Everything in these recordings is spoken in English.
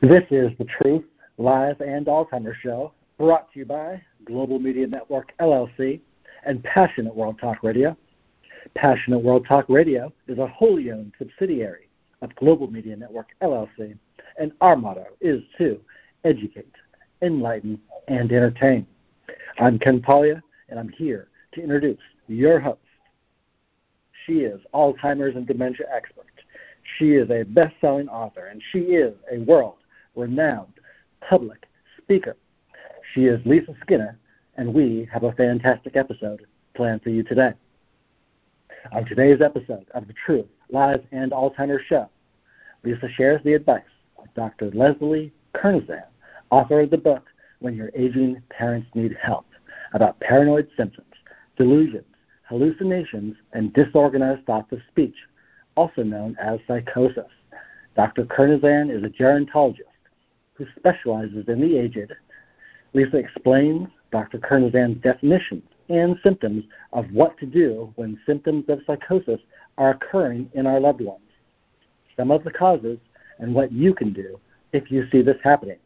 This is the Truth, Lies, and Alzheimer's Show, brought to you by Global Media Network LLC and Passionate World Talk Radio. Passionate World Talk Radio is a wholly owned subsidiary of Global Media Network LLC, and our motto is to educate, enlighten, and entertain. I'm Ken Polya, and I'm here to introduce your host. She is Alzheimer's and dementia expert. She is a best-selling author, and she is a world-renowned public speaker. She is Lisa Skinner, and we have a fantastic episode planned for you today. On today's episode of The Truth, Lies, and Alzheimer's Show, Lisa shares the advice of Dr. Leslie Kernisan, author of the book When Your Aging Parents Need Help, about paranoid symptoms, delusions, hallucinations, and disorganized thoughts of speech, also known as psychosis. Dr. Kernisan is a gerontologist who specializes in the aged. Lisa explains Dr. Kernisan's definitions and symptoms of what to do when symptoms of psychosis are occurring in our loved ones, some of the causes, and what you can do if you see this happening.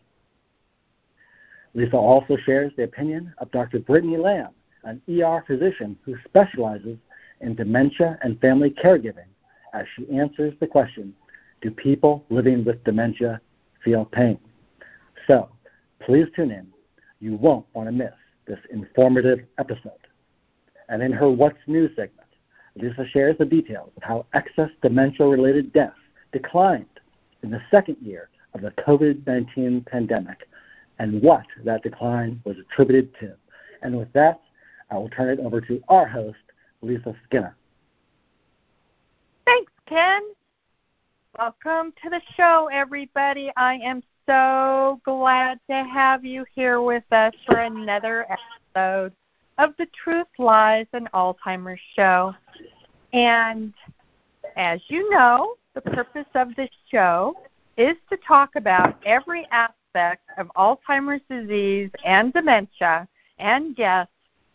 Lisa also shares the opinion of Dr. Brittany Lamb, an ER physician who specializes in dementia and family caregiving, as she answers the question Do people living with dementia feel pain? So please tune in. You won't want to miss this informative episode. And in her What's New segment, Lisa shares the details of how excess dementia related deaths declined in the second year of the COVID 19 pandemic and what that decline was attributed to. And with that, I will turn it over to our host, Lisa Skinner. Thanks, Ken. Welcome to the show, everybody. I am so glad to have you here with us for another episode of the Truth, Lies, and Alzheimer's Show. And as you know, the purpose of this show is to talk about every aspect of Alzheimer's disease and dementia. And yes,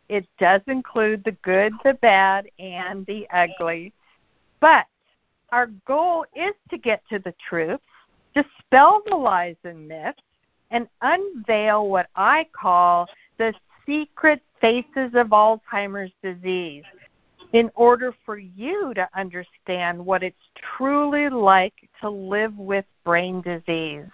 it does include the good, the bad, and the ugly. But our goal is to get to the truth, dispel the lies and myths, and unveil what I call the secret faces of Alzheimer's disease in order for you to understand what it's truly like to live with brain disease.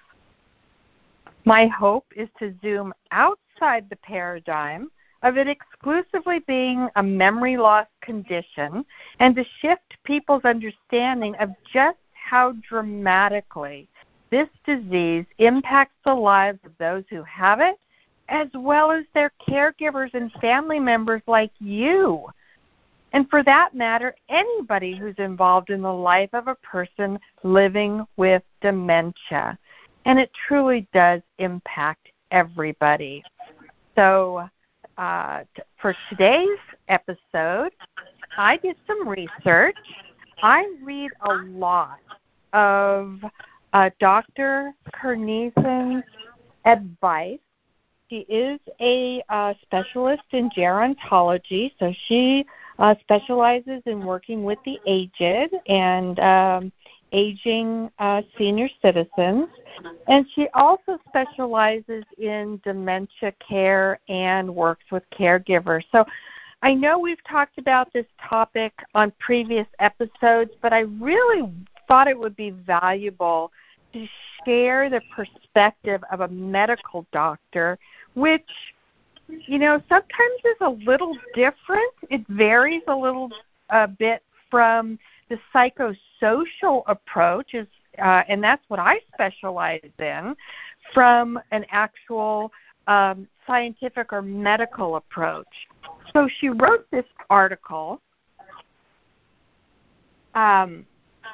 My hope is to zoom outside the paradigm of it exclusively being a memory loss condition and to shift people's understanding of just how dramatically this disease impacts the lives of those who have it, as well as their caregivers and family members like you. And for that matter, anybody who's involved in the life of a person living with dementia. And it truly does impact everybody. So, uh, t- for today's episode, I did some research. I read a lot of uh, Dr. Kernisan's advice. She is a uh, specialist in gerontology, so she uh, specializes in working with the aged and um, aging uh, senior citizens. And she also specializes in dementia care and works with caregivers. So I know we've talked about this topic on previous episodes, but I really thought it would be valuable to share the perspective of a medical doctor, which you know sometimes is a little different. It varies a little a bit from the psychosocial approach is uh, and that's what I specialize in from an actual um, scientific or medical approach. So she wrote this article um,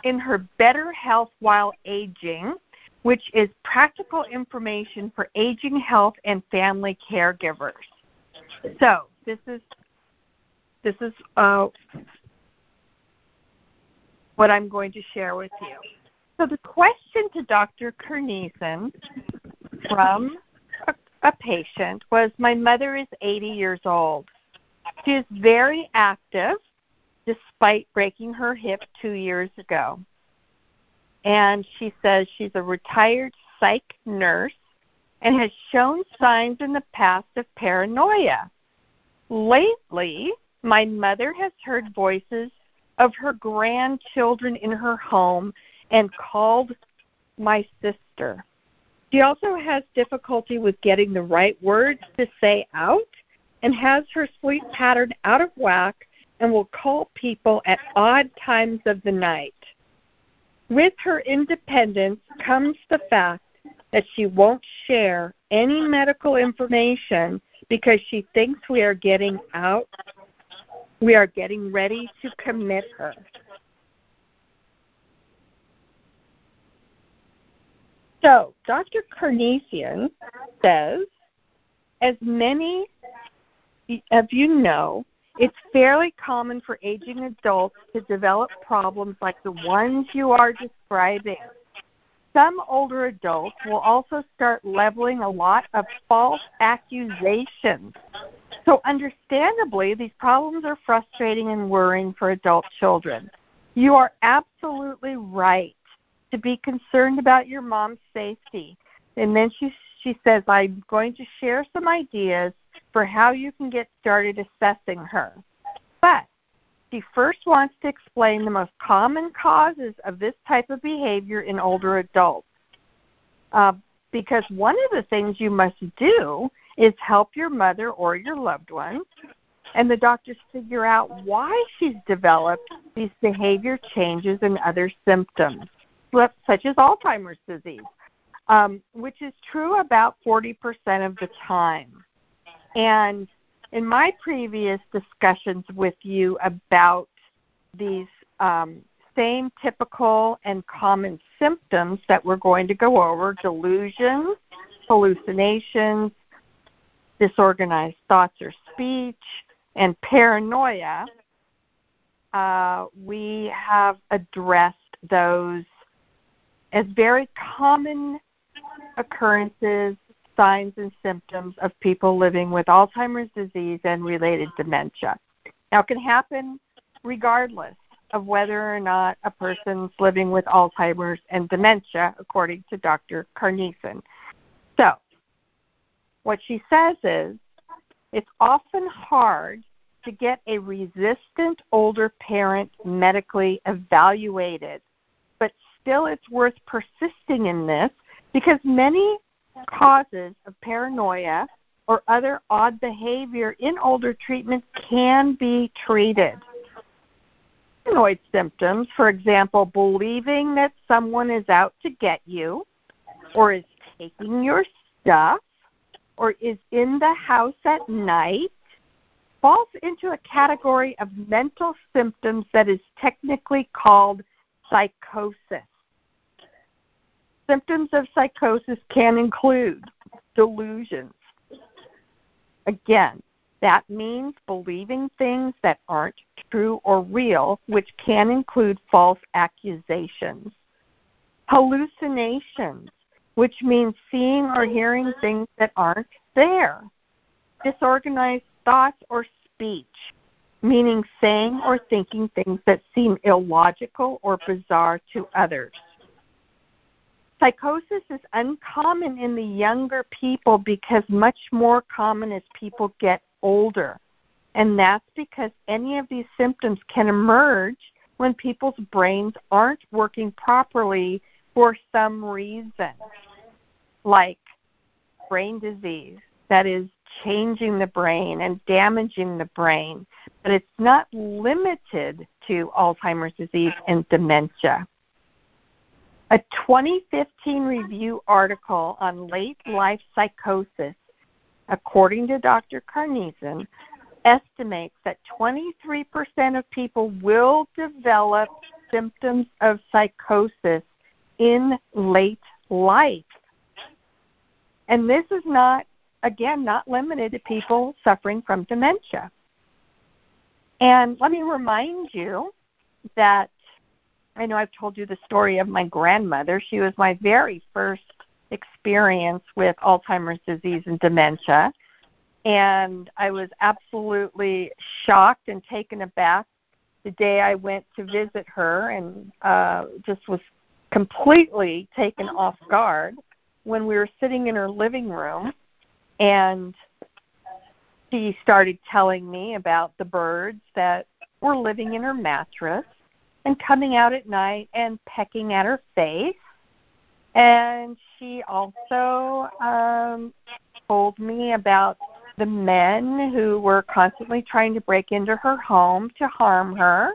in her Better Health While Aging, which is practical information for aging health and family caregivers. So this is this is uh, what I'm going to share with you. So the question to Dr. Kernisan from a, a patient was, my mother is 80 years old. She is very active despite breaking her hip two years ago. And she says she's a retired psych nurse and has shown signs in the past of paranoia. Lately, my mother has heard voices of her grandchildren in her home and called my sister. She also has difficulty with getting the right words to say out and has her sleep pattern out of whack and will call people at odd times of the night. With her independence comes the fact that she won't share any medical information because she thinks we are getting out, we are getting ready to commit her. So, Dr. Kernisan says, as many of you know, it's fairly common for aging adults to develop problems like the ones you are describing. Some older adults will also start leveling a lot of false accusations. So, understandably, these problems are frustrating and worrying for adult children. You are absolutely right to be concerned about your mom's safety. And then she she says, I'm going to share some ideas for how you can get started assessing her. But she first wants to explain the most common causes of this type of behavior in older adults. Uh, because one of the things you must do is help your mother or your loved one and the doctors figure out why she's developed these behavior changes and other symptoms, such as Alzheimer's disease, um, which is true about 40% of the time. And in my previous discussions with you about these um, same typical and common symptoms that we're going to go over delusions, hallucinations, disorganized thoughts or speech, and paranoia, uh, we have addressed those as very common occurrences signs and symptoms of people living with Alzheimer's disease and related dementia. Now, it can happen regardless of whether or not a person's living with Alzheimer's and dementia, according to Dr. Kernisan. So, what she says is it's often hard to get a resistant older parent medically evaluated, but still it's worth persisting in this because many causes of paranoia or other odd behavior in older treatment can be treated. Paranoid symptoms, for example, believing that someone is out to get you, or is taking your stuff, or is in the house at night, falls into a category of mental symptoms that is technically called psychosis. Symptoms of psychosis can include delusions. Again, that means believing things that aren't true or real, which can include false accusations. Hallucinations, which means seeing or hearing things that aren't there. Disorganized thoughts or speech, meaning saying or thinking things that seem illogical or bizarre to others. Psychosis is uncommon in the younger people because much more common as people get older. And that's because any of these symptoms can emerge when people's brains aren't working properly for some reason, like brain disease that is changing the brain and damaging the brain. But it's not limited to Alzheimer's disease and dementia. A 2015 review article on late life psychosis, according to Dr. Kernisan, estimates that 23% of people will develop symptoms of psychosis in late life. And this is not, again, not limited to people suffering from dementia. And let me remind you that I know I've told you the story of my grandmother. She was my very first experience with Alzheimer's disease and dementia. And I was absolutely shocked and taken aback the day I went to visit her and uh, just was completely taken off guard when we were sitting in her living room and she started telling me about the birds that were living in her mattress and coming out at night and pecking at her face. And she also um, told me about the men who were constantly trying to break into her home to harm her,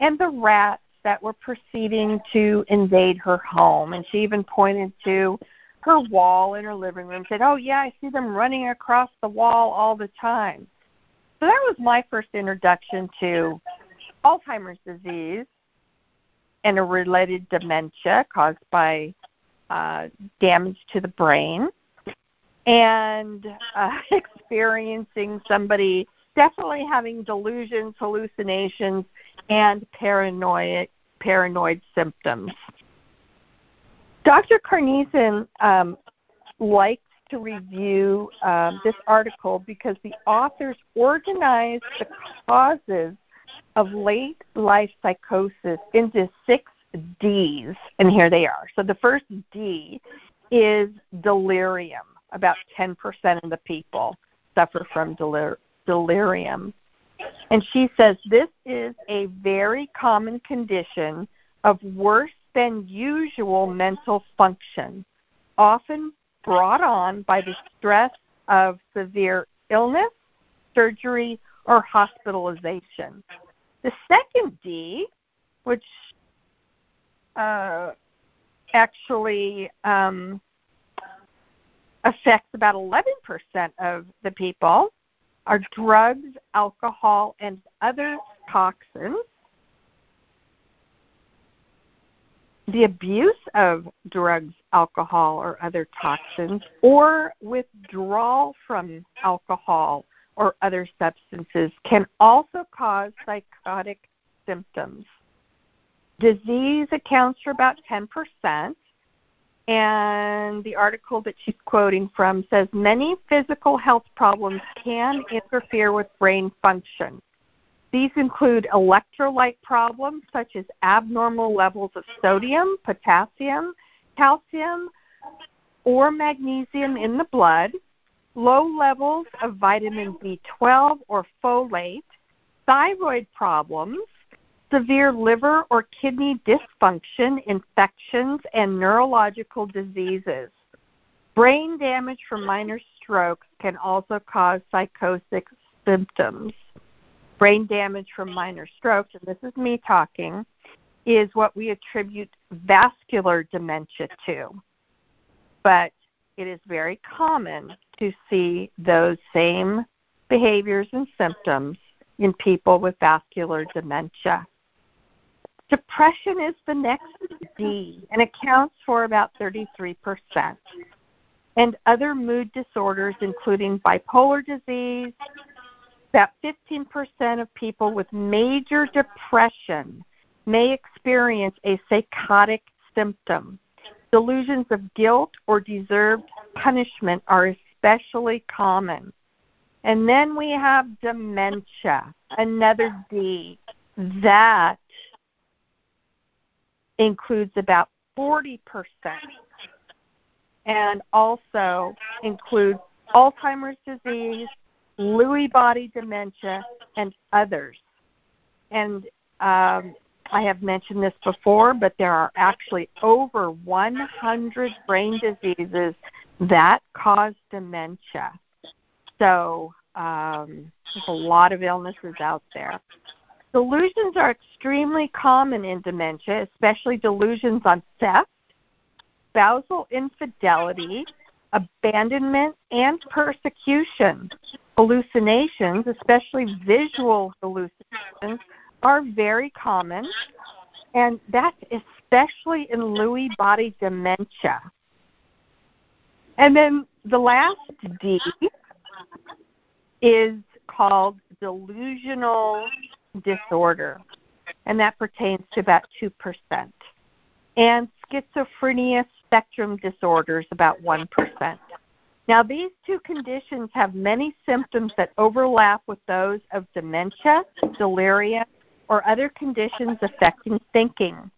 and the rats that were proceeding to invade her home. And she even pointed to her wall in her living room, and said, Oh, yeah, I see them running across the wall all the time. So that was my first introduction to Alzheimer's disease and a related dementia caused by uh, damage to the brain and uh, experiencing somebody definitely having delusions, hallucinations, and paranoid paranoid symptoms. Dr. Kernisan um, likes to review um, this article because the authors organized the causes of late life psychosis into six D's, and here they are. So the first D is delirium. About 10% of the people suffer from delir- delirium. And she says this is a very common condition of worse than usual mental function, often brought on by the stress of severe illness, surgery, or hospitalization. The second D, which uh, actually um, affects about 11% of the people, are drugs, alcohol, and other toxins. The abuse of drugs, alcohol, or other toxins, or withdrawal from alcohol or other substances can also cause psychotic symptoms. Disease accounts for about 10%, and the article that she's quoting from says many physical health problems can interfere with brain function. These include electrolyte problems such as abnormal levels of sodium, potassium, calcium, or magnesium in the blood, low levels of vitamin B12 or folate, thyroid problems, severe liver or kidney dysfunction, infections, and neurological diseases. Brain damage from minor strokes can also cause psychotic symptoms. Brain damage from minor strokes, and this is me talking, is what we attribute vascular dementia to. But it is very common to see those same behaviors and symptoms in people with vascular dementia. Depression is the next D and accounts for about 33%. And other mood disorders, including bipolar disease, about 15% of people with major depression may experience a psychotic symptom. Delusions of guilt or deserved punishment are especially common. And then we have dementia, another D. That includes about 40% and also includes Alzheimer's disease, Lewy body dementia, and others. And um, I have mentioned this before, but there are actually over 100 brain diseases that cause dementia. So um, there's a lot of illnesses out there. Delusions are extremely common in dementia, especially delusions on theft, spousal infidelity, abandonment, and persecution. Hallucinations, especially visual hallucinations, are very common, and that's especially in Lewy body dementia. And then the last D is called delusional disorder, and that pertains to about 2%. And schizophrenia spectrum disorders, about 1%. Now, these two conditions have many symptoms that overlap with those of dementia, delirium, or other conditions affecting thinking.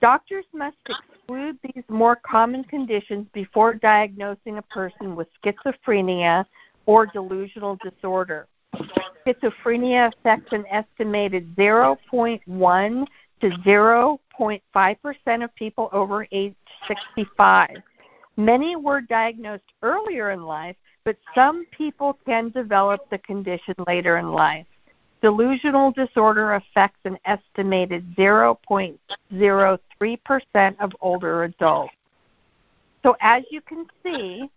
Doctors must exclude these more common conditions before diagnosing a person with schizophrenia or delusional disorder. Schizophrenia affects an estimated 0.1 to 0.5% of people over age 65. Many were diagnosed earlier in life, but some people can develop the condition later in life. Delusional disorder affects an estimated 0.03% of older adults. So, as you can see,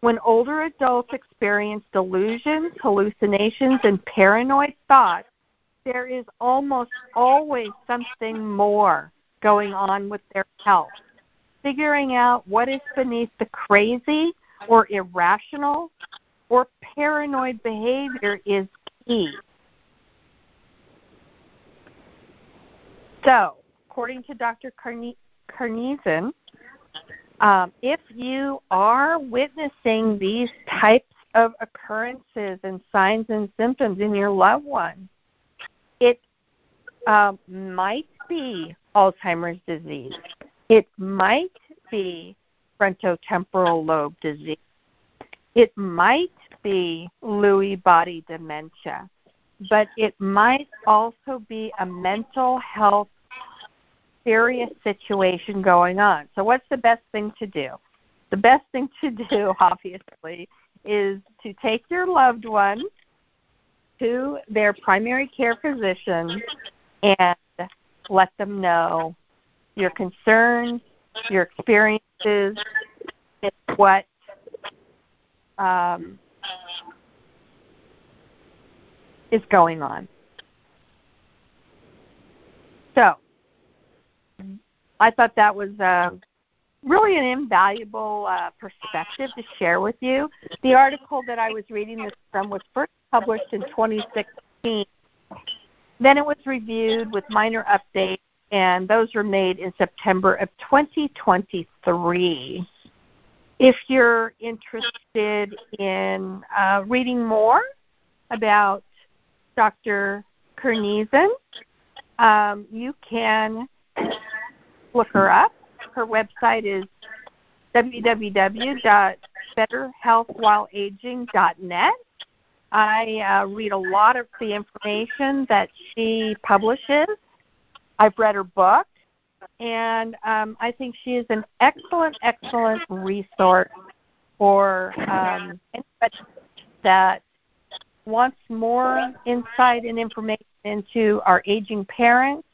when older adults experience delusions, hallucinations, and paranoid thoughts, there is almost always something more going on with their health. Figuring out what is beneath the crazy or irrational or paranoid behavior is key. So, according to Dr. Carne- um, if you are witnessing these types of occurrences and signs and symptoms in your loved one, it um, might be Alzheimer's disease. It might be frontotemporal lobe disease. It might be Lewy body dementia, but it might also be a mental health serious situation going on. So, what's the best thing to do? The best thing to do, obviously, is to take your loved one to their primary care physician and let them know your concerns, your experiences, what um, is going on. So, I thought that was uh, really an invaluable uh, perspective to share with you. The article that I was reading this from was first published in 2016. Then it was reviewed with minor updates, and those were made in September of 2023. If you're interested in uh, reading more about Dr. Kernisan, um, you can look her up. Her website is www.betterhealthwhileaging.net. I uh, read a lot of the information that she publishes. I've read her book, and um, I think she is an excellent, excellent resource for um, anybody that wants more insight and information into our aging parents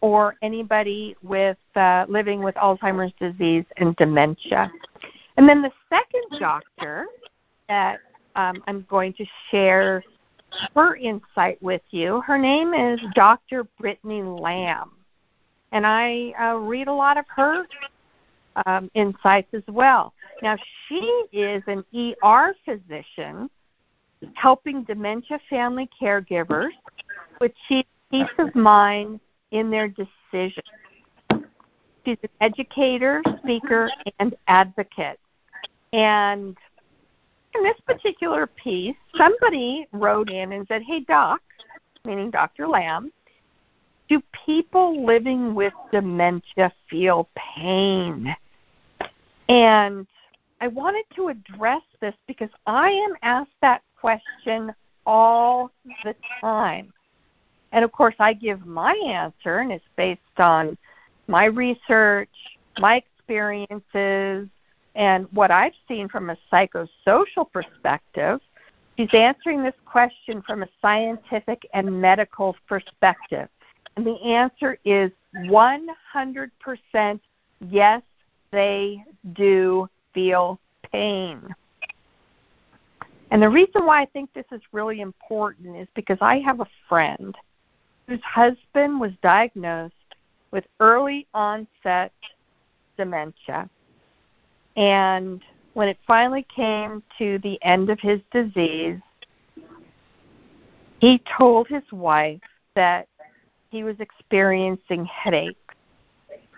or anybody with uh, living with Alzheimer's disease and dementia. And then the second doctor that um, I'm going to share her insight with you, her name is Dr. Brittany Lamb. And I uh, read a lot of her um, insights as well. Now, she is an ER physician helping dementia family caregivers with peace of mind in their decisions. She's an educator, speaker, and advocate. And in this particular piece, somebody wrote in and said, Hey, Doc, meaning Dr. Lamb, do people living with dementia feel pain? And I wanted to address this because I am asked that question all the time. And of course, I give my answer, and it's based on my research, my experiences, and what I've seen from a psychosocial perspective. She's answering this question from a scientific and medical perspective. And the answer is 100% yes, they do feel pain. And the reason why I think this is really important is because I have a friend whose husband was diagnosed with early onset dementia. And when it finally came to the end of his disease, he told his wife that he was experiencing headaches.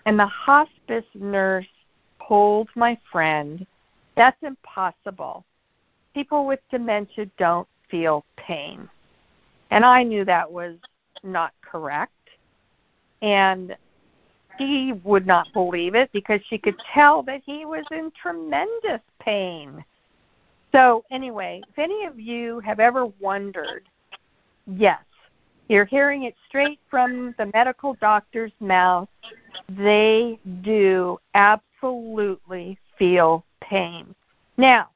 And the hospice nurse told my friend, that's impossible. People with dementia don't feel pain. And I knew that was not correct. And she would not believe it because she could tell that he was in tremendous pain. So, anyway, if any of you have ever wondered, yes, you're hearing it straight from the medical doctor's mouth. They do absolutely feel pain. Now,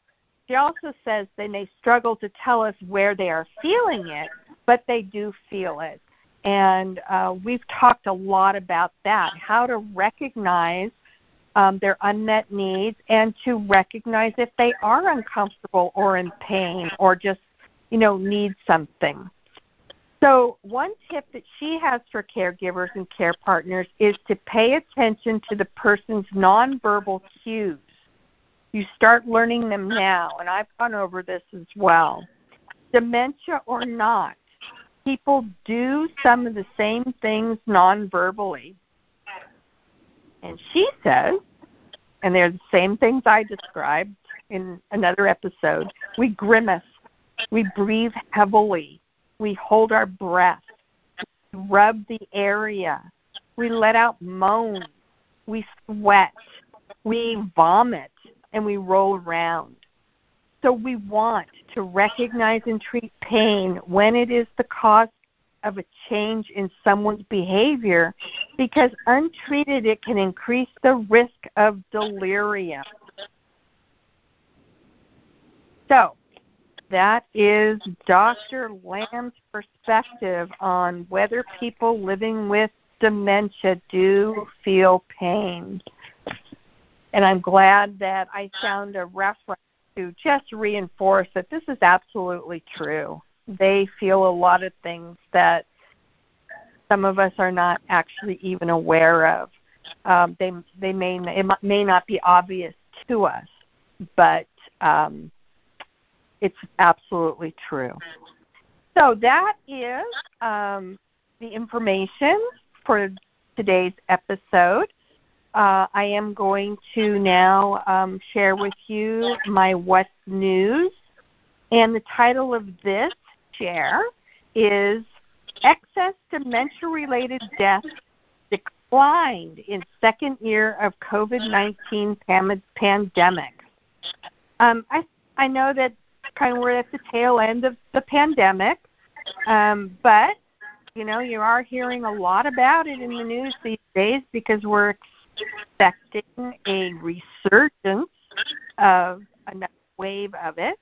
she also says they may struggle to tell us where they are feeling it, but they do feel it. And uh, we've talked a lot about that how to recognize um, their unmet needs and to recognize if they are uncomfortable or in pain or just, you know, need something. So, one tip that she has for caregivers and care partners is to pay attention to the person's nonverbal cues. You start learning them now, and I've gone over this as well. Dementia or not, people do some of the same things non-verbally. And she says, and they're the same things I described in another episode, we grimace, we breathe heavily, we hold our breath, we rub the area, we let out moans, we sweat, we vomit, and we roll around. So we want to recognize and treat pain when it is the cause of a change in someone's behavior because untreated it can increase the risk of delirium. So, that is Dr. Lamb's perspective on whether people living with dementia do feel pain. And I'm glad that I found a reference to just reinforce that this is absolutely true. They feel a lot of things that some of us are not actually even aware of. Um, they they may it may not be obvious to us, but um, it's absolutely true. So that is um, the information for today's episode uh, I am going to now um, share with you my What's News. And the title of this share is Excess Dementia Related Deaths Declined in Second Year of COVID 19 Pandemic. Um, I, I know that kind of we're at the tail end of the pandemic, um, but you know, you are hearing a lot about it in the news these days because we're expecting a resurgence of another wave of it.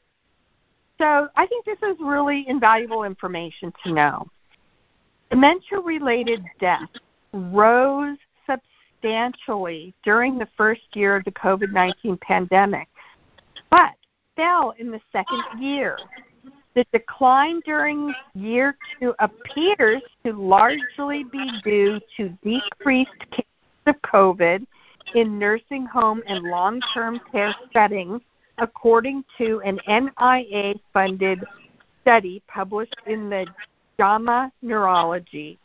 So I think this is really invaluable information to know. Dementia related deaths rose substantially during the first year of the COVID 19 pandemic, but fell in the second year. The decline during year two appears to largely be due to decreased of COVID in nursing home and long term care settings, according to an NIA funded study published in the JAMA Neurology.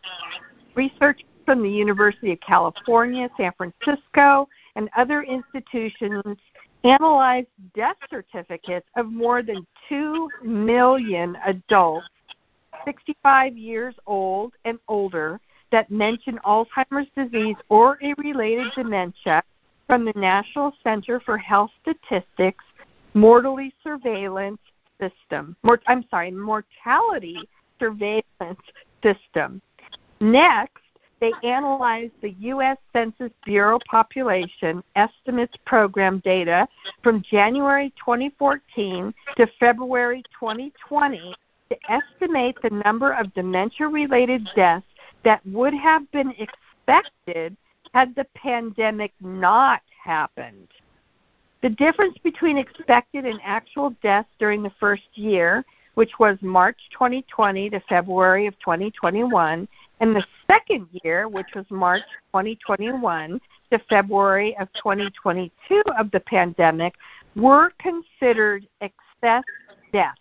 Research from the University of California, San Francisco, and other institutions analyzed death certificates of more than 2 million adults 65 years old and older that mention Alzheimer's disease or a related dementia from the National Center for Health Statistics Mortality Surveillance System. Mort- I'm sorry, Mortality Surveillance System. Next, they analyzed the U.S. Census Bureau Population Estimates Program data from January 2014 to February 2020 to estimate the number of dementia related deaths that would have been expected had the pandemic not happened. The difference between expected and actual deaths during the first year, which was March 2020 to February of 2021, and the second year, which was March 2021 to February of 2022 of the pandemic, were considered excess deaths.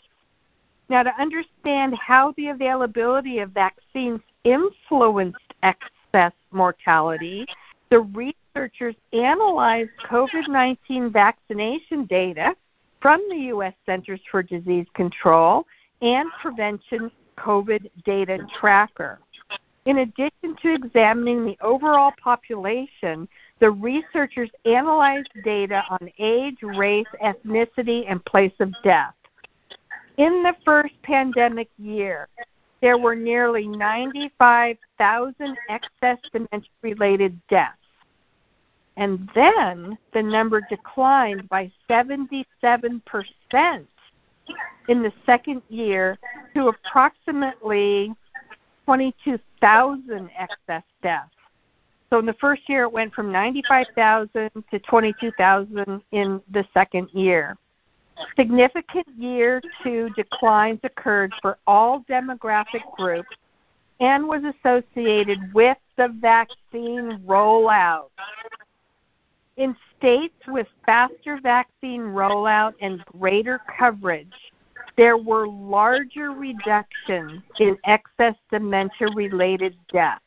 Now, to understand how the availability of vaccines influenced excess mortality, the researchers analyzed COVID 19 vaccination data from the U.S. Centers for Disease Control and Prevention COVID Data Tracker. In addition to examining the overall population, the researchers analyzed data on age, race, ethnicity, and place of death. In the first pandemic year, there were nearly 95,000 excess dementia related deaths. And then the number declined by 77% in the second year to approximately 22,000 excess deaths. So in the first year, it went from 95,000 to 22,000 in the second year. Significant year two declines occurred for all demographic groups and was associated with the vaccine rollout. In states with faster vaccine rollout and greater coverage, there were larger reductions in excess dementia related deaths.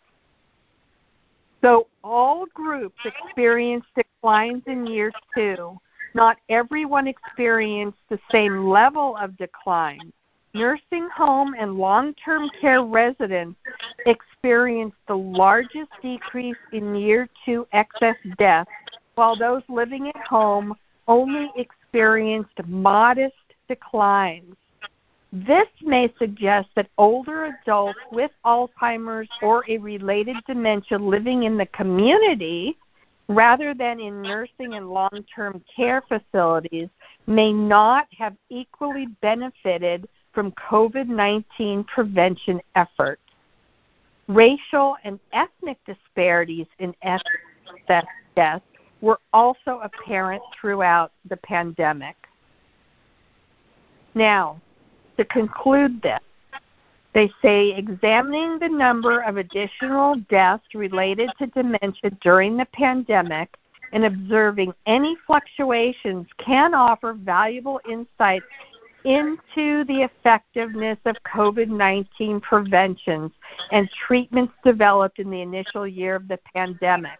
So all groups experienced declines in year two. Not everyone experienced the same level of decline. Nursing home and long term care residents experienced the largest decrease in year two excess deaths, while those living at home only experienced modest declines. This may suggest that older adults with Alzheimer's or a related dementia living in the community rather than in nursing and long term care facilities may not have equally benefited from COVID 19 prevention efforts. Racial and ethnic disparities in excess deaths were also apparent throughout the pandemic. Now, to conclude this, they say examining the number of additional deaths related to dementia during the pandemic and observing any fluctuations can offer valuable insights into the effectiveness of COVID 19 preventions and treatments developed in the initial year of the pandemic,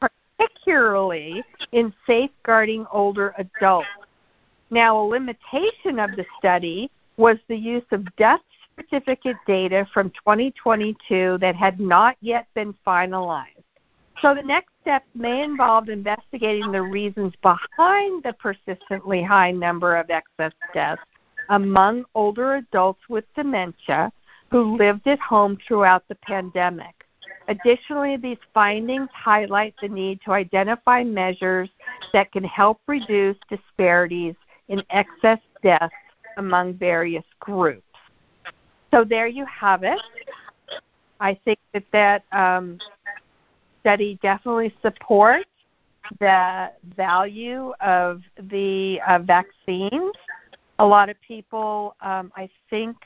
particularly in safeguarding older adults. Now, a limitation of the study was the use of death certificate data from 2022 that had not yet been finalized. So the next step may involve investigating the reasons behind the persistently high number of excess deaths among older adults with dementia who lived at home throughout the pandemic. Additionally, these findings highlight the need to identify measures that can help reduce disparities in excess deaths among various groups. So there you have it. I think that that um, study definitely supports the value of the uh, vaccines. A lot of people, um, I think,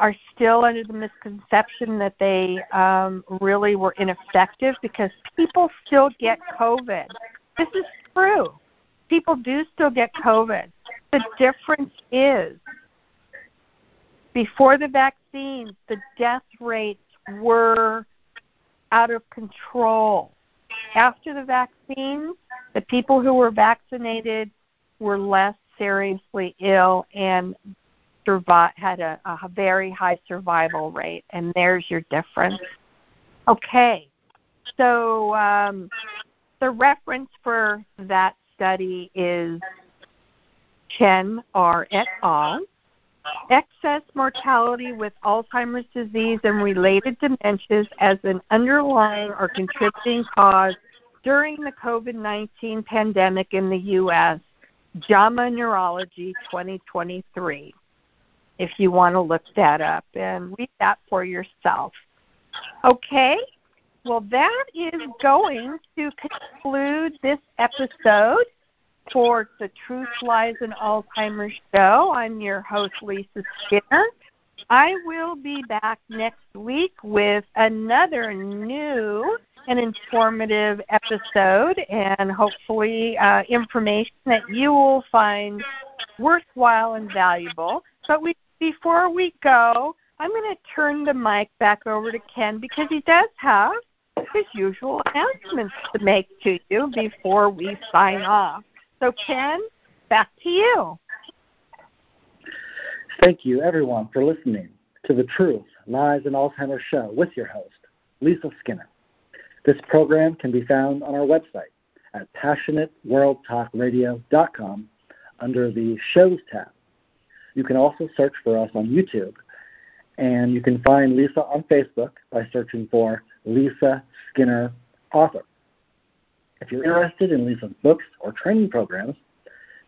are still under the misconception that they um, really were ineffective because people still get COVID. This is true. People do still get COVID. The difference is before the vaccines, the death rates were out of control. After the vaccines, the people who were vaccinated were less seriously ill and had a, a very high survival rate. And there's your difference. Okay, so um, the reference for that study is Chen R. et al. Excess mortality with Alzheimer's disease and related dementias as an underlying or contributing cause during the COVID 19 pandemic in the U.S. JAMA Neurology 2023. If you want to look that up and read that for yourself. Okay, well, that is going to conclude this episode for the Truth Lies in Alzheimer's show. I'm your host, Lisa Skinner. I will be back next week with another new and informative episode and hopefully uh, information that you will find worthwhile and valuable. But we, before we go, I'm going to turn the mic back over to Ken because he does have his usual announcements to make to you before we sign off. So, Ken, back to you. Thank you, everyone, for listening to The Truth Lies and Alzheimer's Show with your host, Lisa Skinner. This program can be found on our website at passionateworldtalkradio.com under the Shows tab. You can also search for us on YouTube, and you can find Lisa on Facebook by searching for Lisa Skinner Author. If you're interested in Lisa's books or training programs,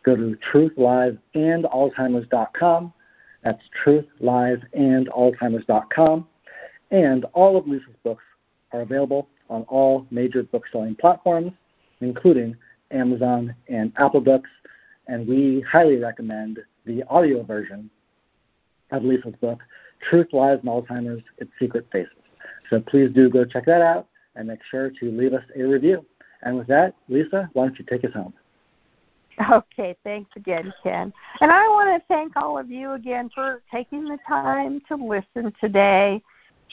go to truthliesandalzheimers.com. That's truthliesandalzheimers.com. And all of Lisa's books are available on all major book-selling platforms, including Amazon and Apple Books. And we highly recommend the audio version of Lisa's book, Truth, Lies, and Alzheimer's, Its Secret Faces. So please do go check that out and make sure to leave us a review. And with that, Lisa, why don't you take us home? Okay, thanks again, Ken. And I want to thank all of you again for taking the time to listen today.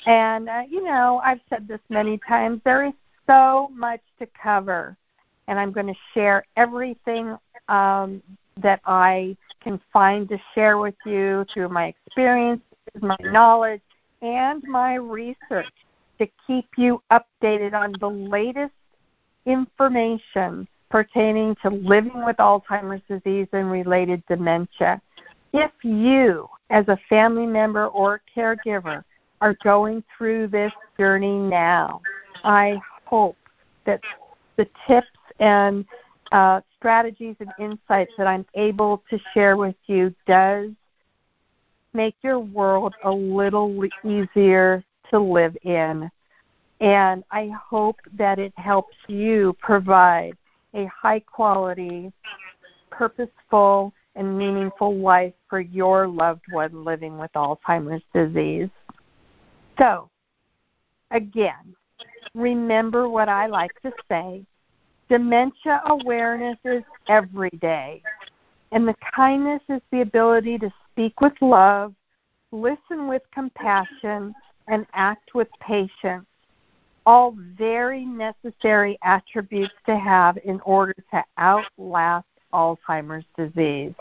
And, uh, you know, I've said this many times there is so much to cover. And I'm going to share everything um, that I can find to share with you through my experiences, my knowledge, and my research to keep you updated on the latest information pertaining to living with Alzheimer's disease and related dementia. If you, as a family member or caregiver, are going through this journey now, I hope that the tips and uh, strategies and insights that I'm able to share with you does make your world a little easier to live in. And I hope that it helps you provide a high quality, purposeful, and meaningful life for your loved one living with Alzheimer's disease. So, again, remember what I like to say dementia awareness is every day. And the kindness is the ability to speak with love, listen with compassion, and act with patience all very necessary attributes to have in order to outlast Alzheimer's disease.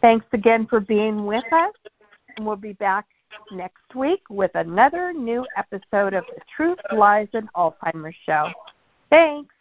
Thanks again for being with us, and we'll be back next week with another new episode of the Truth, Lies, and Alzheimer's Show. Thanks.